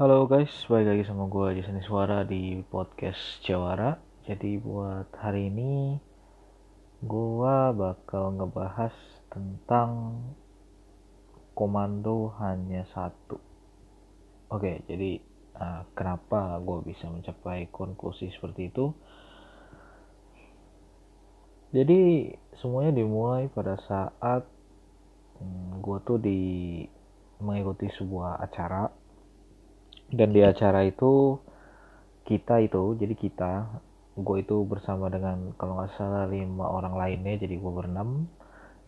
Halo guys, balik lagi sama gue Jason Suara di podcast Jawara. Jadi buat hari ini gue bakal ngebahas tentang komando hanya satu. Oke, jadi uh, kenapa gue bisa mencapai konklusi seperti itu? Jadi semuanya dimulai pada saat hmm, gue tuh di mengikuti sebuah acara dan di acara itu kita itu jadi kita gue itu bersama dengan kalau nggak salah lima orang lainnya jadi gue berenam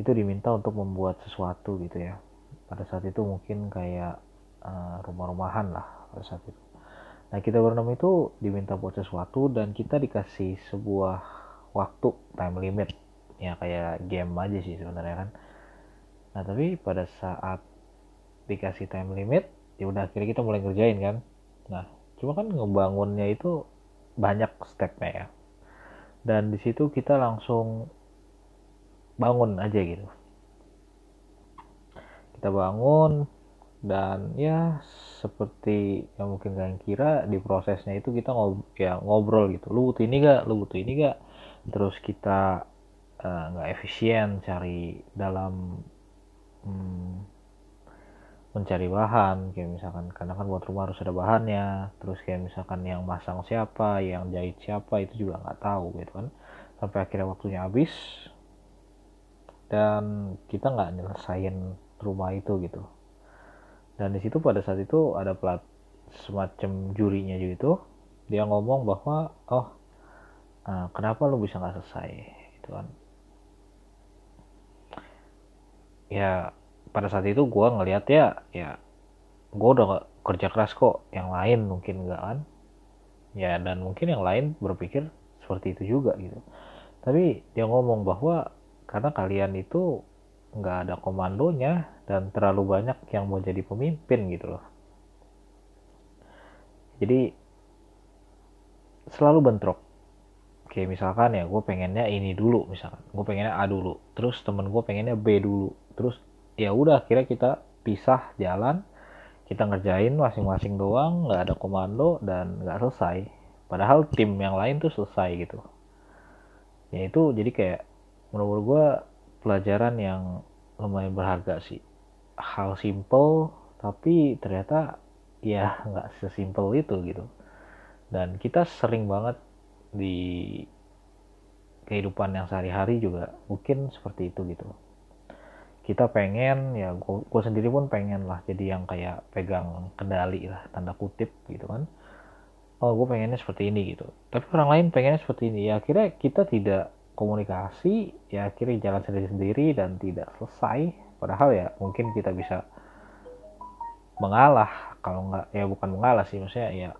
itu diminta untuk membuat sesuatu gitu ya. Pada saat itu mungkin kayak uh, rumah-rumahan lah pada saat itu. Nah kita berenam itu diminta buat sesuatu dan kita dikasih sebuah waktu time limit. Ya kayak game aja sih sebenarnya kan. Nah tapi pada saat dikasih time limit ya udah akhirnya kita mulai ngerjain kan. Nah cuma kan ngebangunnya itu banyak stepnya ya. Dan di situ kita langsung bangun aja gitu. Kita bangun dan ya seperti yang mungkin kalian kira di prosesnya itu kita ngob ya ngobrol gitu. Lu butuh ini gak lu butuh ini gak terus kita eh, nggak uh, efisien cari dalam hmm, mencari bahan kayak misalkan karena kan buat rumah harus ada bahannya terus kayak misalkan yang masang siapa yang jahit siapa itu juga nggak tahu gitu kan. Sampai akhirnya waktunya habis dan kita nggak nyelesain rumah itu gitu. Dan di situ pada saat itu ada plat semacam jurinya gitu dia ngomong bahwa oh uh, kenapa lu bisa nggak selesai? Itu kan. Ya pada saat itu gue ngeliat ya ya gue udah kerja keras kok. Yang lain mungkin enggak kan. Ya dan mungkin yang lain berpikir seperti itu juga gitu. Tapi dia ngomong bahwa karena kalian itu nggak ada komandonya dan terlalu banyak yang mau jadi pemimpin gitu loh. Jadi selalu bentrok. Kayak misalkan ya gue pengennya ini dulu misalkan. Gue pengennya A dulu. Terus temen gue pengennya B dulu. Terus ya udah akhirnya kita pisah jalan kita ngerjain masing-masing doang nggak ada komando dan nggak selesai. Padahal tim yang lain tuh selesai gitu. Ya itu jadi kayak menurut gue pelajaran yang lumayan berharga sih. Hal simple tapi ternyata ya nggak sesimpel itu gitu. Dan kita sering banget di kehidupan yang sehari-hari juga mungkin seperti itu gitu kita pengen ya gue sendiri pun pengen lah jadi yang kayak pegang kendali lah tanda kutip gitu kan. Oh gue pengennya seperti ini gitu. Tapi orang lain pengennya seperti ini. Ya akhirnya kita tidak komunikasi ya akhirnya jalan sendiri-sendiri dan tidak selesai. Padahal ya mungkin kita bisa mengalah. Kalau nggak ya bukan mengalah sih maksudnya ya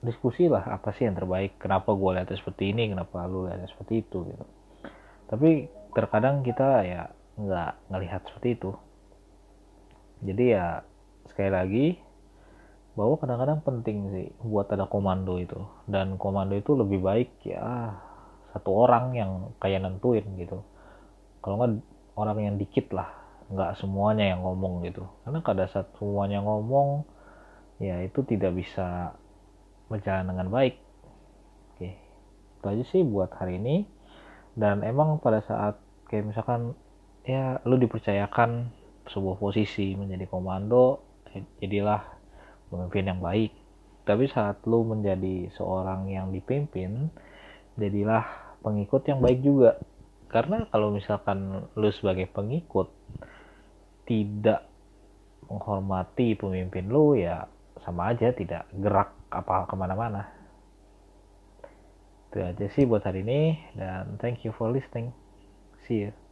diskusi lah apa sih yang terbaik? Kenapa gue lihatnya seperti ini? Kenapa lu lihatnya seperti itu gitu? Tapi terkadang kita ya nggak ngelihat seperti itu. Jadi ya sekali lagi bahwa kadang-kadang penting sih buat ada komando itu. Dan komando itu lebih baik ya satu orang yang kayak nentuin gitu. Kalau nggak orang yang dikit lah nggak semuanya yang ngomong gitu. Karena pada saat semuanya ngomong ya itu tidak bisa berjalan dengan baik. Oke itu aja sih buat hari ini. Dan emang pada saat kayak misalkan ya lu dipercayakan sebuah posisi menjadi komando jadilah pemimpin yang baik. Tapi saat lu menjadi seorang yang dipimpin jadilah pengikut yang baik juga. Karena kalau misalkan lu sebagai pengikut tidak menghormati pemimpin lu ya sama aja tidak gerak apa ke mana-mana. Itu aja sih buat hari ini dan thank you for listening. See you